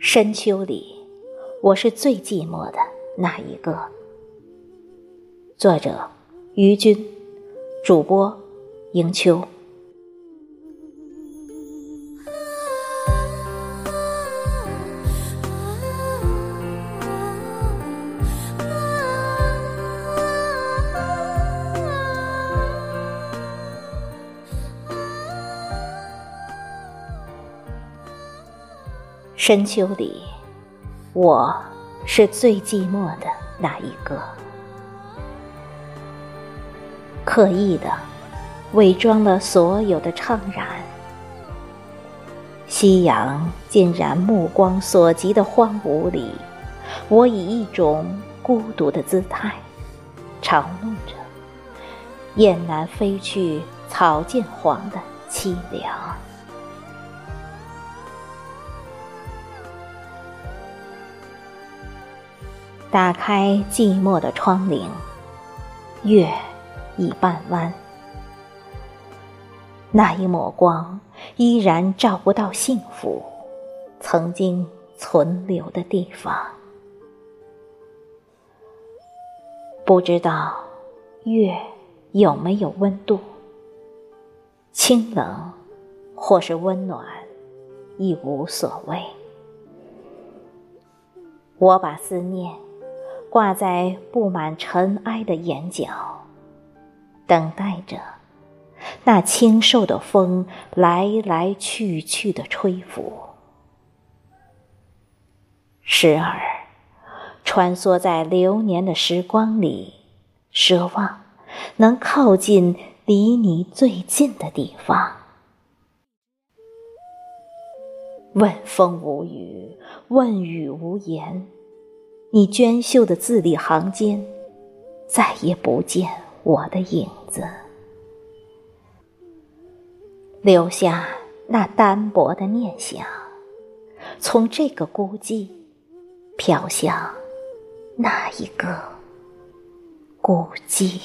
深秋里，我是最寂寞的那一个。作者：于军，主播：迎秋。深秋里，我是最寂寞的那一个。刻意的伪装了所有的怅然，夕阳尽染目光所及的荒芜里，我以一种孤独的姿态，嘲弄着雁南飞去草渐黄的凄凉。打开寂寞的窗棂，月已半弯，那一抹光依然照不到幸福曾经存留的地方。不知道月有没有温度，清冷或是温暖，亦无所谓。我把思念。挂在布满尘埃的眼角，等待着那清瘦的风来来去去的吹拂。时而穿梭在流年的时光里，奢望能靠近离你最近的地方。问风无语，问雨无言。你娟秀的字里行间，再也不见我的影子，留下那单薄的念想，从这个孤寂飘向那一个孤寂。